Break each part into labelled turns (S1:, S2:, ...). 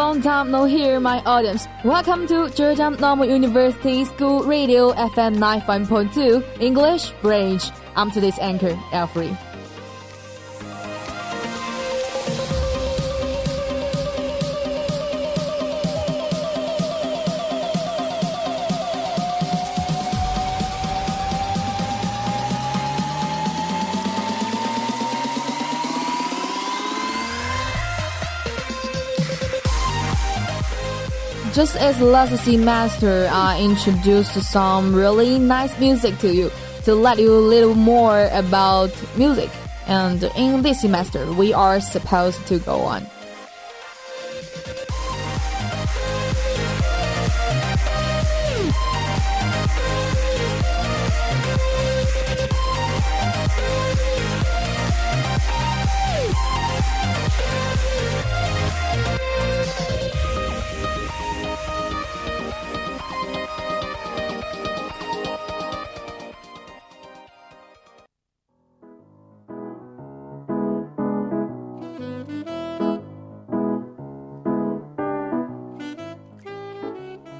S1: Long time no hear, my audience. Welcome to Zhejiang Normal University School Radio FM 95.2 English Bridge. I'm today's anchor, Alfred. Just as last semester, I uh, introduced some really nice music to you to let you a little more about music. And in this semester, we are supposed to go on.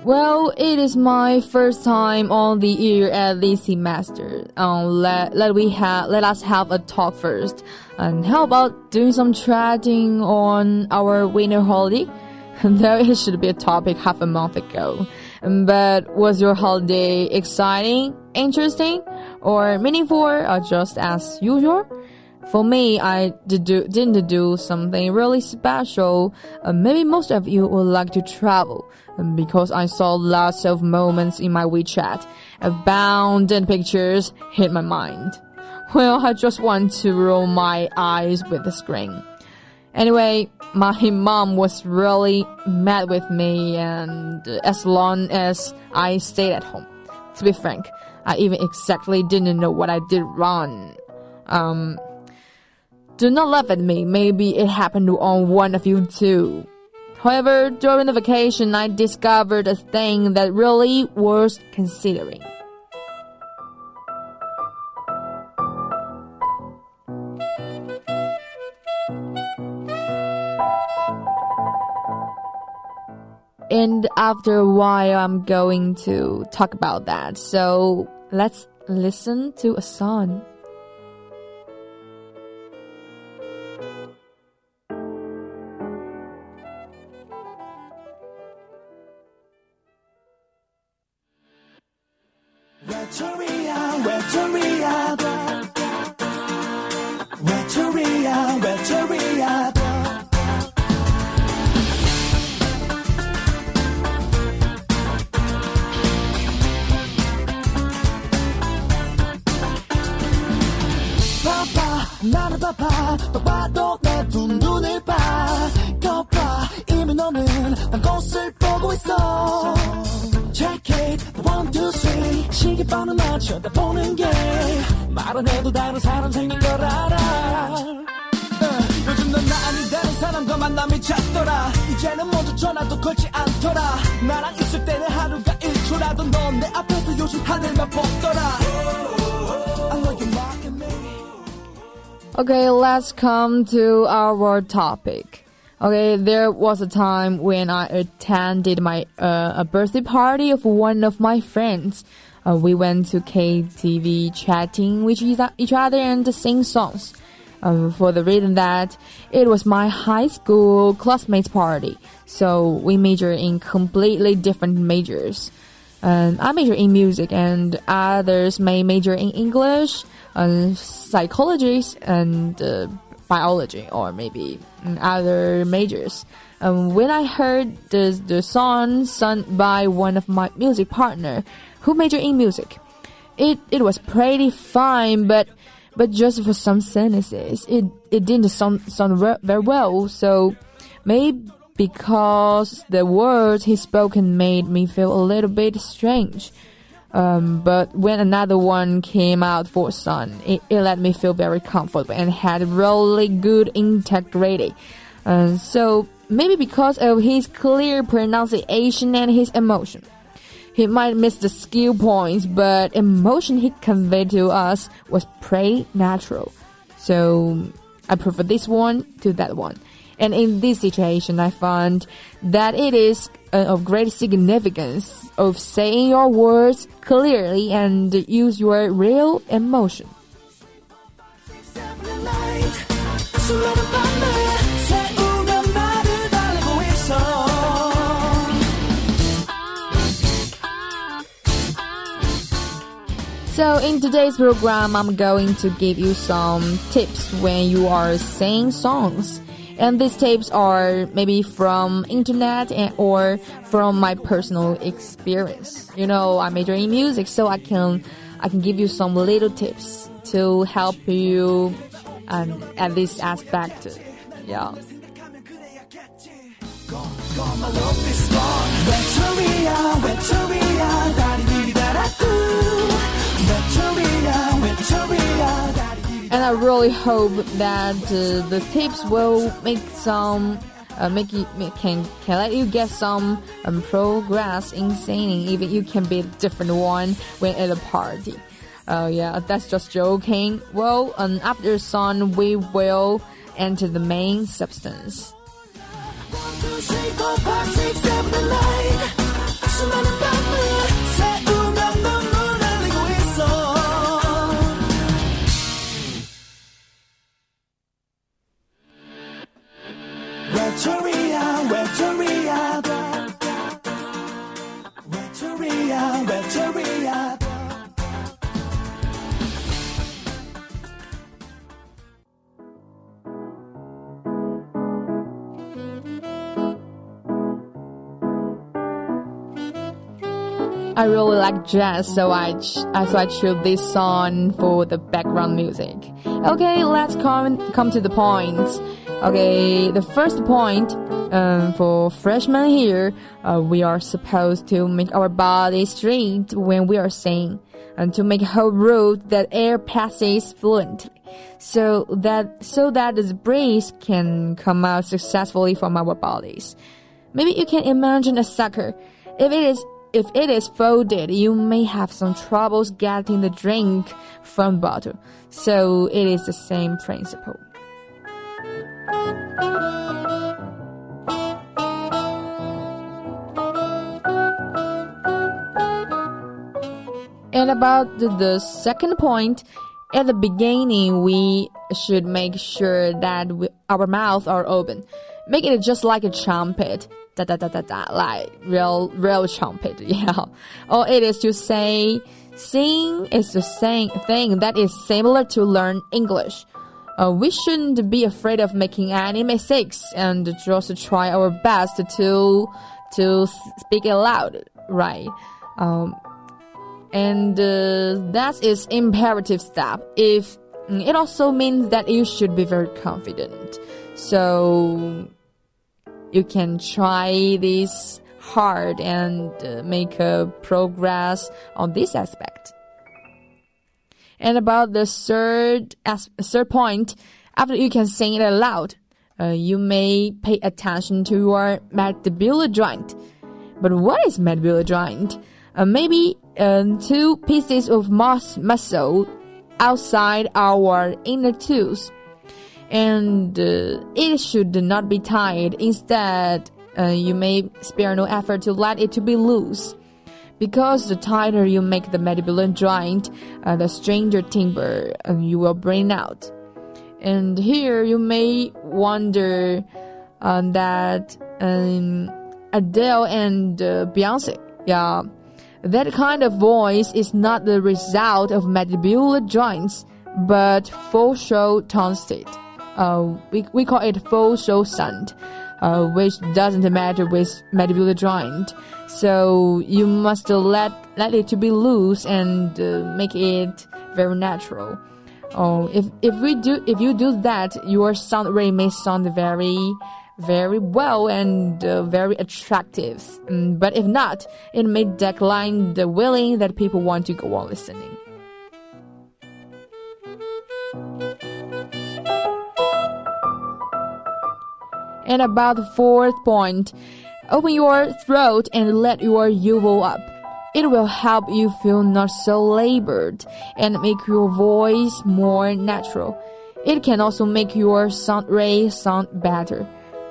S1: Well, it is my first time on the year at this semester. Um, let let we have let us have a talk first. And how about doing some chatting on our winter holiday? Though it should be a topic half a month ago. But was your holiday exciting, interesting, or meaningful, or just as usual? For me, I did do, didn't do something really special. Uh, maybe most of you would like to travel um, because I saw lots of moments in my WeChat. Abundant pictures hit my mind. Well, I just want to roll my eyes with the screen. Anyway, my mom was really mad with me and as long as I stayed at home. To be frank, I even exactly didn't know what I did wrong. Um, do not laugh at me. Maybe it happened to on one of you too. However, during the vacation, I discovered a thing that really worth considering. And after a while, I'm going to talk about that. So let's listen to a song.
S2: 나는 바빠 바빠도 내 두 눈을 봐. 거봐 이미 너는 난 곳을 보고 있어. Check it one two three. 시계번호 나 쳐다보는 게 말 안 해도 다른 사람 생긴 걸 알아. 요즘 넌 나 아닌 다른 사람과 만남이 잦더라. 이제는 먼저 전화도 걸지 않더라. 나랑 있을 때는 하루가 1초라도 넌 내 앞에서 요즘 하늘만 보더라
S1: Okay, let's come to our topic. Okay, there was a time when I attended my uh, a birthday party of one of my friends. Uh, we went to KTV chatting with each other and sing songs. Um, for the reason that it was my high school classmates party, so we major in completely different majors. And I major in music, and others may major in English, uh, psychology, and uh, biology, or maybe other majors. Um, when I heard the the song sung by one of my music partner, who major in music, it it was pretty fine, but but just for some sentences, it it didn't sound sound very well. So maybe because the words he spoken made me feel a little bit strange. Um, but when another one came out for Sun, it, it let me feel very comfortable and had really good integrity. Uh, so maybe because of his clear pronunciation and his emotion. He might miss the skill points, but emotion he conveyed to us was pretty natural. So I prefer this one to that one. And in this situation, I found that it is uh, of great significance of saying your words clearly and use your real emotion. So, in today's program, I'm going to give you some tips when you are saying songs. And these tips are maybe from internet and, or from my personal experience. You know, I major in music, so I can I can give you some little tips to help you um, at this aspect. Yeah. And I really hope that uh, the tips will make some uh, make you make- can can let you get some um, progress in singing. Even you can be a different one when at a party. Oh yeah, that's just joking. Well, um, after song we will enter the main substance.
S2: One, two, three, four, five, six, seven,
S1: I really like jazz, so I so I chose this song for the background music. Okay, let's come come to the points. Okay, the first point um, for freshmen here, uh, we are supposed to make our body straight when we are singing, and to make whole route that air passes fluently, so that so that the breeze can come out successfully from our bodies. Maybe you can imagine a sucker. If it is if it is folded, you may have some troubles getting the drink from bottle. So it is the same principle. And about the, second point, at the beginning, we should make sure that we, our mouths are open. Make it just like a trumpet. Da da da da da, like real, real trumpet, yeah. Or it is to say, sing is the same thing that is similar to learn English. Uh, we shouldn't be afraid of making any mistakes and just try our best to to speak it loud, right? Um, and uh, that is imperative step if mm, it also means that you should be very confident so you can try this hard and uh, make a progress on this aspect. And about the third third point after you can sing it aloud uh, you may pay attention to your mandibular joint. But what is mandibular joint? Uh, maybe um, two pieces of mus- muscle outside our inner tooth, and uh, it should not be tied. Instead, uh, you may spare no effort to let it to be loose. Because the tighter you make the mandibular joint, uh, the stranger timber uh, you will bring out. And here you may wonder uh, that um, Adele and uh, Beyonce, yeah, that kind of voice is not the result of mandibular joints, but full show tone state. Uh, we, we call it full show sound, uh, which doesn't matter with mandibular joint. So you must let let it to be loose and uh, make it very natural. Oh, if if we do if you do that, your sound may sound very very well and uh, very attractive. Mm, but if not, it may decline the willing that people want to go on listening. And about the fourth point, open your throat and let your uvo up. It will help you feel not so labored and make your voice more natural. It can also make your sound ray sound better.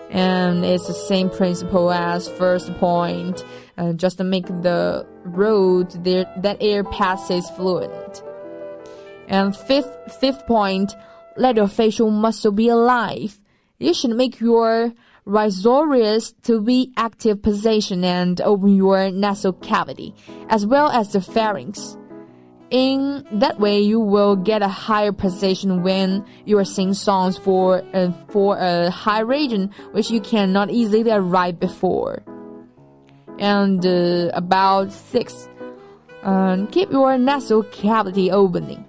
S1: and it's the same principle as first point, uh, just make the road there that air passes fluent. And fifth fifth point, let your facial muscle be alive. You should make your risorius to be active position and open your nasal cavity, as well as the pharynx. In that way, you will get a higher position when you are singing songs for uh, for a high region, which you cannot easily arrive before. And uh, about six, um, keep your nasal cavity opening.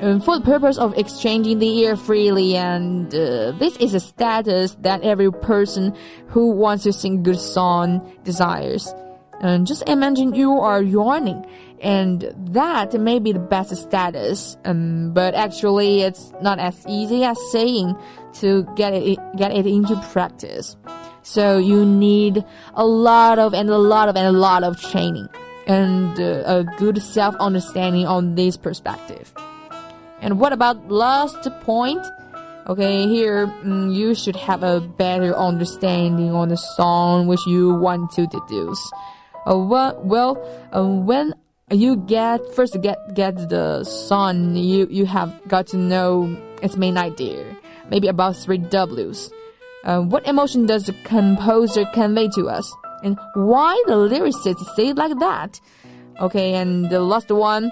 S1: Um, for the purpose of exchanging the air freely, and uh, this is a status that every person who wants to sing good song desires. And just imagine you are yawning and that may be the best status. Um, but actually, it's not as easy as saying to get it get it into practice. So you need a lot of and a lot of and a lot of training and uh, a good self understanding on this perspective. And what about last point? Okay, here mm, you should have a better understanding on the song which you want to deduce. Uh, well, well uh, when you get first get get the song you you have got to know its main idea maybe about three w's uh, what emotion does the composer convey to us and why the lyricist say it like that okay and the last one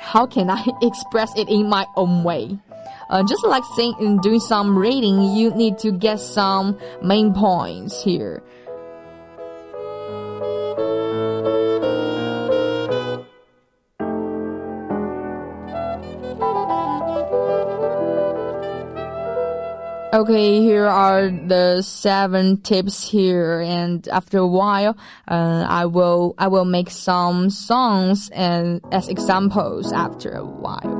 S1: how can i express it in my own way? Uh, just like saying in doing some reading you need to get some main points here Okay, here are the seven tips here, and after a while, uh, I will I will make some songs and as examples after a while.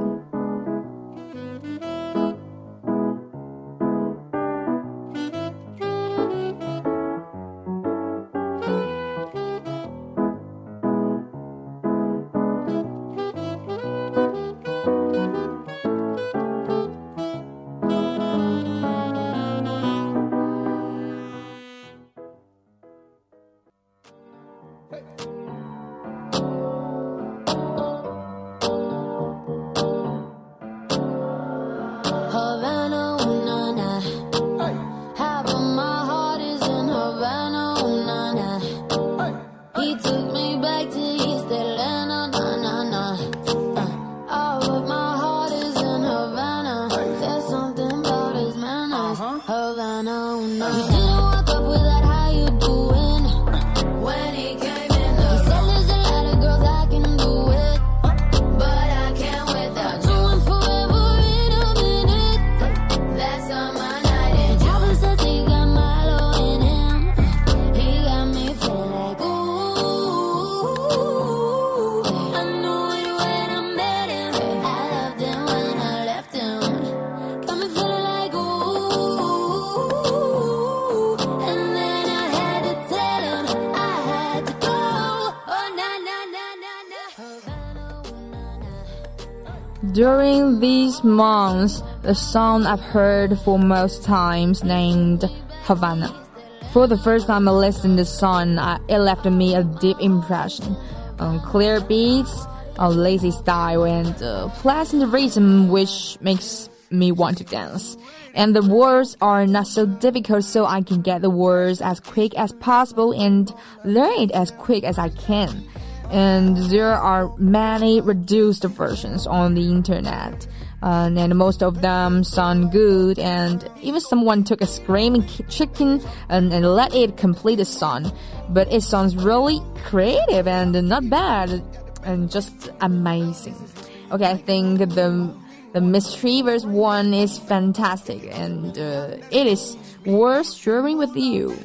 S1: During these months, the song I've heard for most times named Havana. For the first time I listened to the song, it left me a deep impression. Um, clear beats, a lazy style, and a pleasant rhythm which makes me want to dance. And the words are not so difficult, so I can get the words as quick as possible and learn it as quick as I can and there are many reduced versions on the internet. Uh, and most of them sound good, and even someone took a screaming chicken and, and let it complete the song. But it sounds really creative and not bad, and just amazing. Okay, I think the the Mischievous one is fantastic, and uh, it is worth sharing with you.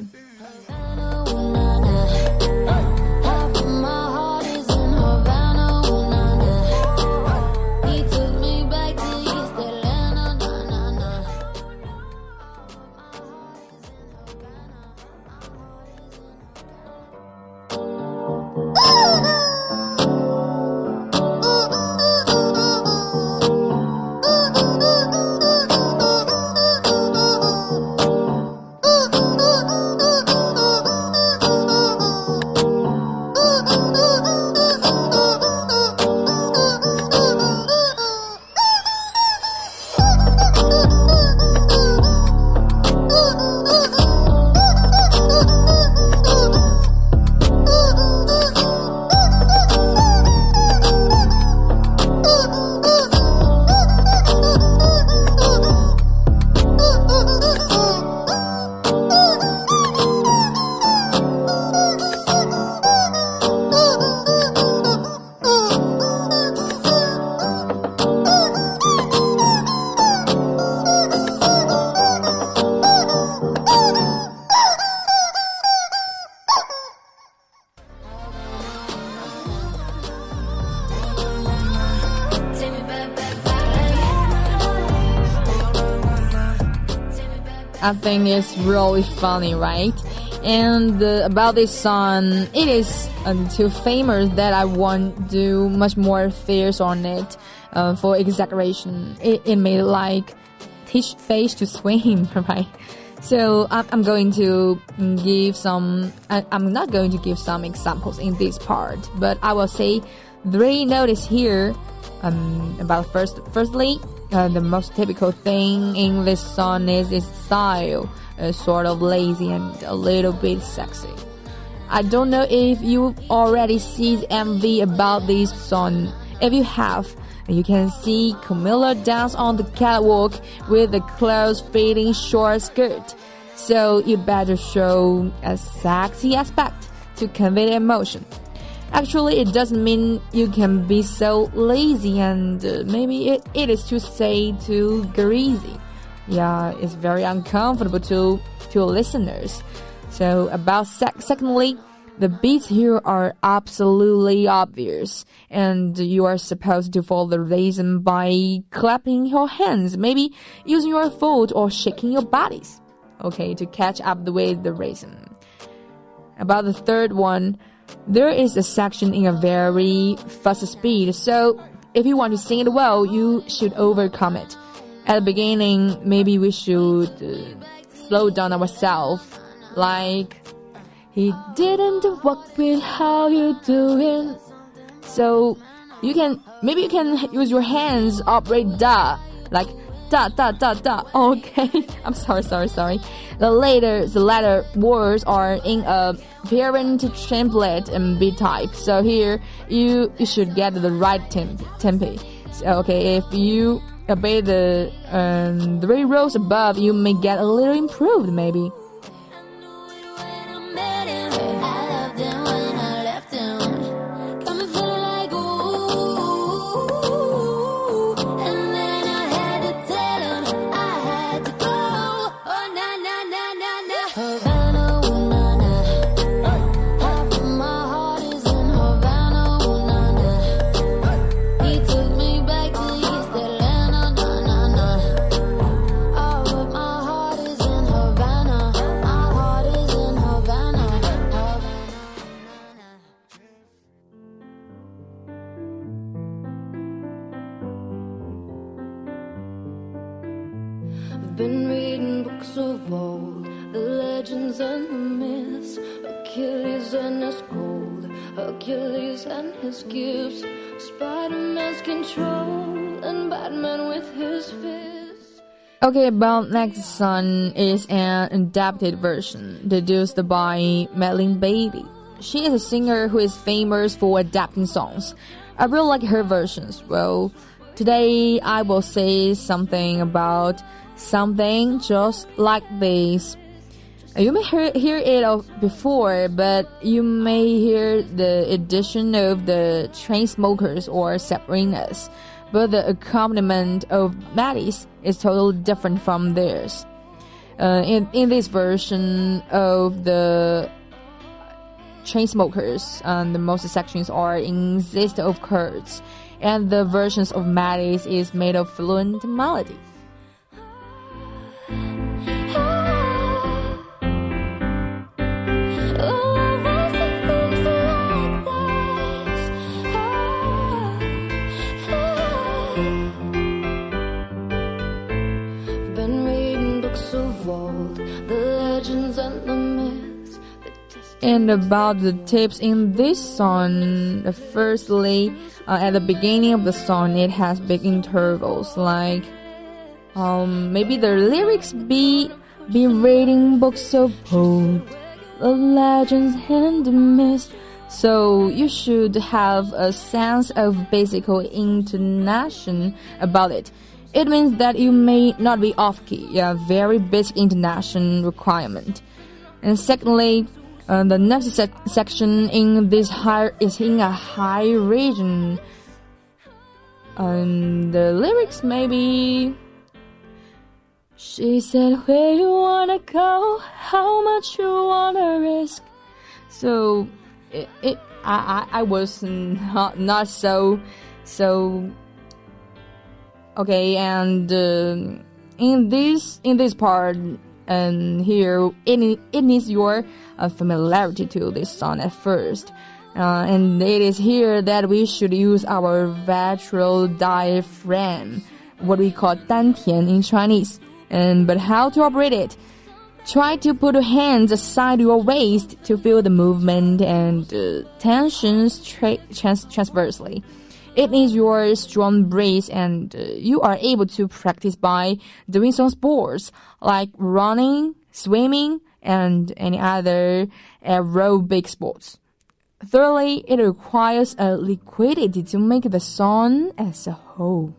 S1: I think it's really funny, right? And uh, about this song, it is um, too famous that I won't do much more fears on it uh, for exaggeration. It, it made like teach fish to swim, right? So I'm, going to give some. I'm not going to give some examples in this part, but I will say three notice here um, about first. Firstly, uh, the most typical thing in this song is its style, uh, sort of lazy and a little bit sexy. I don't know if you already see the MV about this song. If you have, you can see Camila dance on the catwalk with a close-fitting short skirt. So you better show a sexy aspect to convey emotion. Actually, it doesn't mean you can be so lazy and uh, maybe it, it is to say too greasy. Yeah, it's very uncomfortable to to listeners. So about sec secondly, the beats here are absolutely obvious, and you are supposed to follow the rhythm by clapping your hands, maybe using your foot or shaking your bodies, okay, to catch up with the rhythm. About the third one, there is a section in a very fast speed, so if you want to sing it well, you should overcome it. At the beginning, maybe we should uh, slow down ourselves, like he didn't walk with how you doing. So you can maybe you can use your hands operate da like da da da da. Okay, I'm sorry, sorry, sorry. The later the latter words are in a parent template and B type. So here you you should get the right temp tempi. So, okay, if you obey the um, three rows above, you may get a little improved maybe.
S2: And his gifts, Spider-Man's control, and Batman with his fists.
S1: Okay, about next song is an adapted version, deduced by Madilyn Bailey. She is a singer who is famous for adapting songs. I really like her versions. Well, today I will say something about something just like this. You may hear, hear it before, but you may hear the addition of the Chainsmokers or Sabrinas, but the accompaniment of Maddie's is totally different from theirs. Uh, in, in this version of the Chainsmokers, um, the most sections are insist of chords, and the versions of Maddie's is made of fluent melody. And about the tips in this song, firstly, uh, at the beginning of the song, it has big intervals, like um, maybe the lyrics be be reading books of old, the legends and the myths. So you should have a sense of basic intonation about it. It means that you may not be off key, yeah, very basic intonation requirement. And secondly, uh, the next sec section in this high is in a high region. And the lyrics maybe. She said, Where you wanna go? How much you wanna risk? So, it, it I, I, I was not, not so, so. Okay, and uh, in this in this part, and here it, it needs your uh, familiarity to this song at first. Uh, and it is here that we should use our ventral diaphragm, what we call 丹田 in Chinese. And but how to operate it? Try to put your hands aside your waist to feel the movement and uh, tensions tra trans transversely. It needs your strong brace and uh, you are able to practice by doing some sports like running, swimming, and any other aerobic sports. Thirdly, it requires a liquidity to make the song as a whole.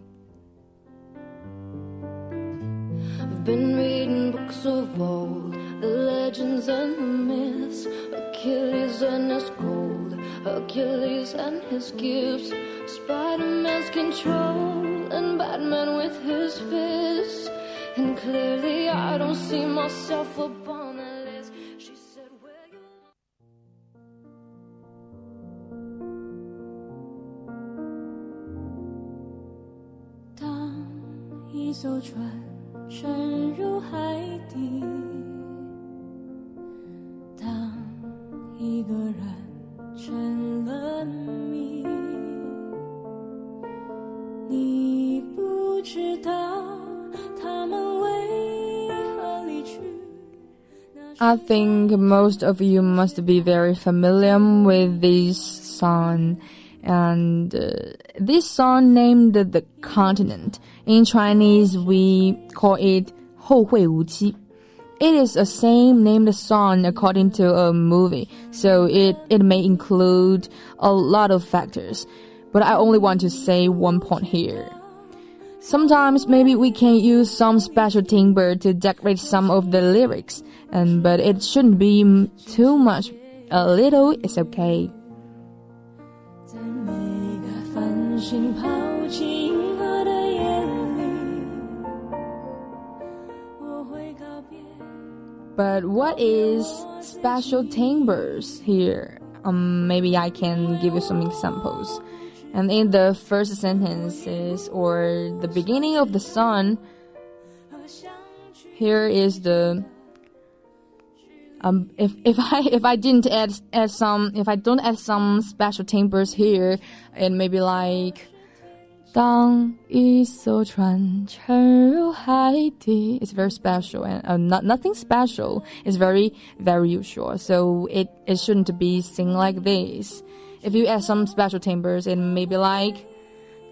S3: I've been reading books of old, the legends and the myths, Achilles and his gold, Achilles and his gifts, Spider-Man's control, and Batman with his fists. And clearly I don't see myself upon that list. She said, where you 当一艘船沉入海底，当一个人成
S1: I think most of you must be very familiar with this song. And uh, this song named the continent. In Chinese, we call it 后会无期. It is a same named song according to a movie, so it, it may include a lot of factors. But I only want to say one point here. Sometimes maybe we can use some special timbre to decorate some of the lyrics, and but it shouldn't be m- too much. A little is okay.
S3: 在每个繁星抛弃银河的夜里，我会告别。
S1: But what is special timbres here? Um, maybe I can give you some examples. And in the first sentences or the beginning of the song, here is the um if if I if I didn't add add some if I don't add some special timbres here, it may be like 当一艘船沉入海底 It's very special and uh, not nothing special. It's very very usual. So it it shouldn't be sing like this. If you add some special timbres, it may be like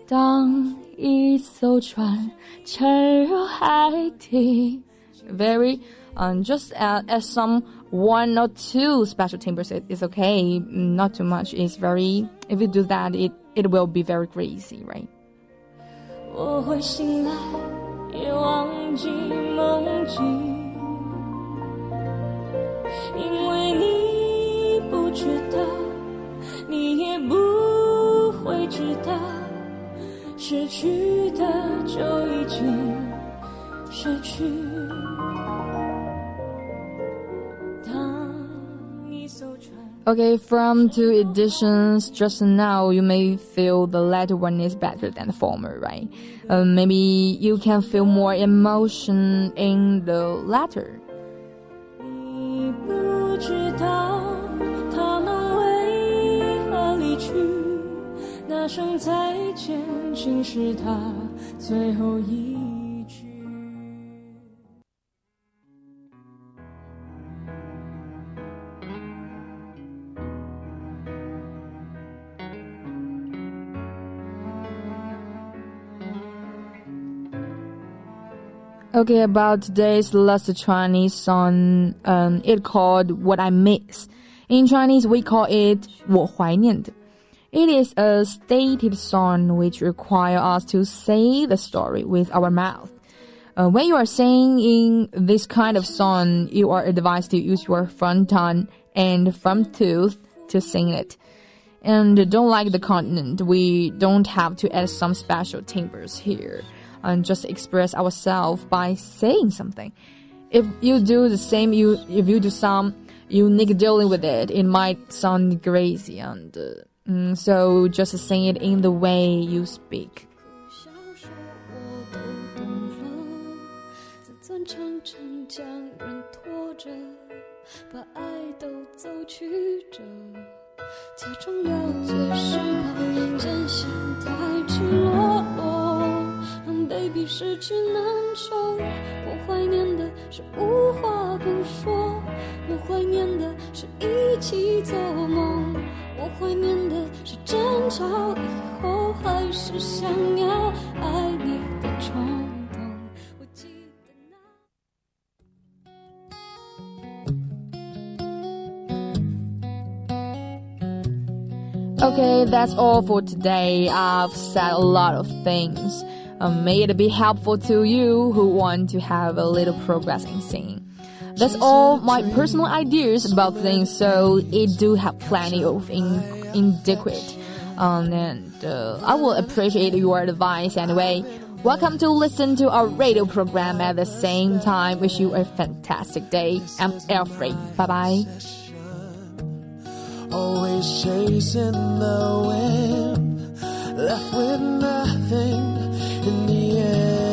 S1: 当一艘船沉入海底 Very um just add, add some one or two special timbres. It is okay. Not too much. It's very if you do that, it it will be very crazy, right?
S3: 我会醒来，也忘记梦境，因为你不知道， 你也不会知道，失去的就已经失去。当一艘船。
S1: Okay, from two editions just now, you may feel the latter one is better than the former, right? Um, maybe you can feel more emotion in the latter.
S3: 那声再见竟是他最后一句。
S1: Okay, about today's last Chinese song, um, it called What I Miss. In Chinese, we call it 我怀念的. It is a stated song which require us to say the story with our mouth. Uh, when you are singing this kind of song, you are advised to use your front tongue and front tooth to sing it. And don't like the continent, we don't have to add some special timbres here and just express ourselves by saying something. If you do the same, you if you do some unique dealing with it, it might sound crazy and uh, mm, so just sing it in the way you speak.
S3: 小失去难受。我怀念的是无话不说，我怀念的是一起做梦，我怀念的是争吵以后还是想要爱你的冲动。我记得那。
S1: Okay, that's all for today. I've said a lot of things. Um, may it be helpful to you who want to have a little progress in singing. That's all my personal ideas about things, so it do have plenty of in- inadequate. Um, and uh, I will appreciate your advice anyway. Welcome to listen to our radio program at the same time. Wish you a fantastic day. I'm Alfred. Bye bye.
S2: Always chasing the wind, left with nothing in the air.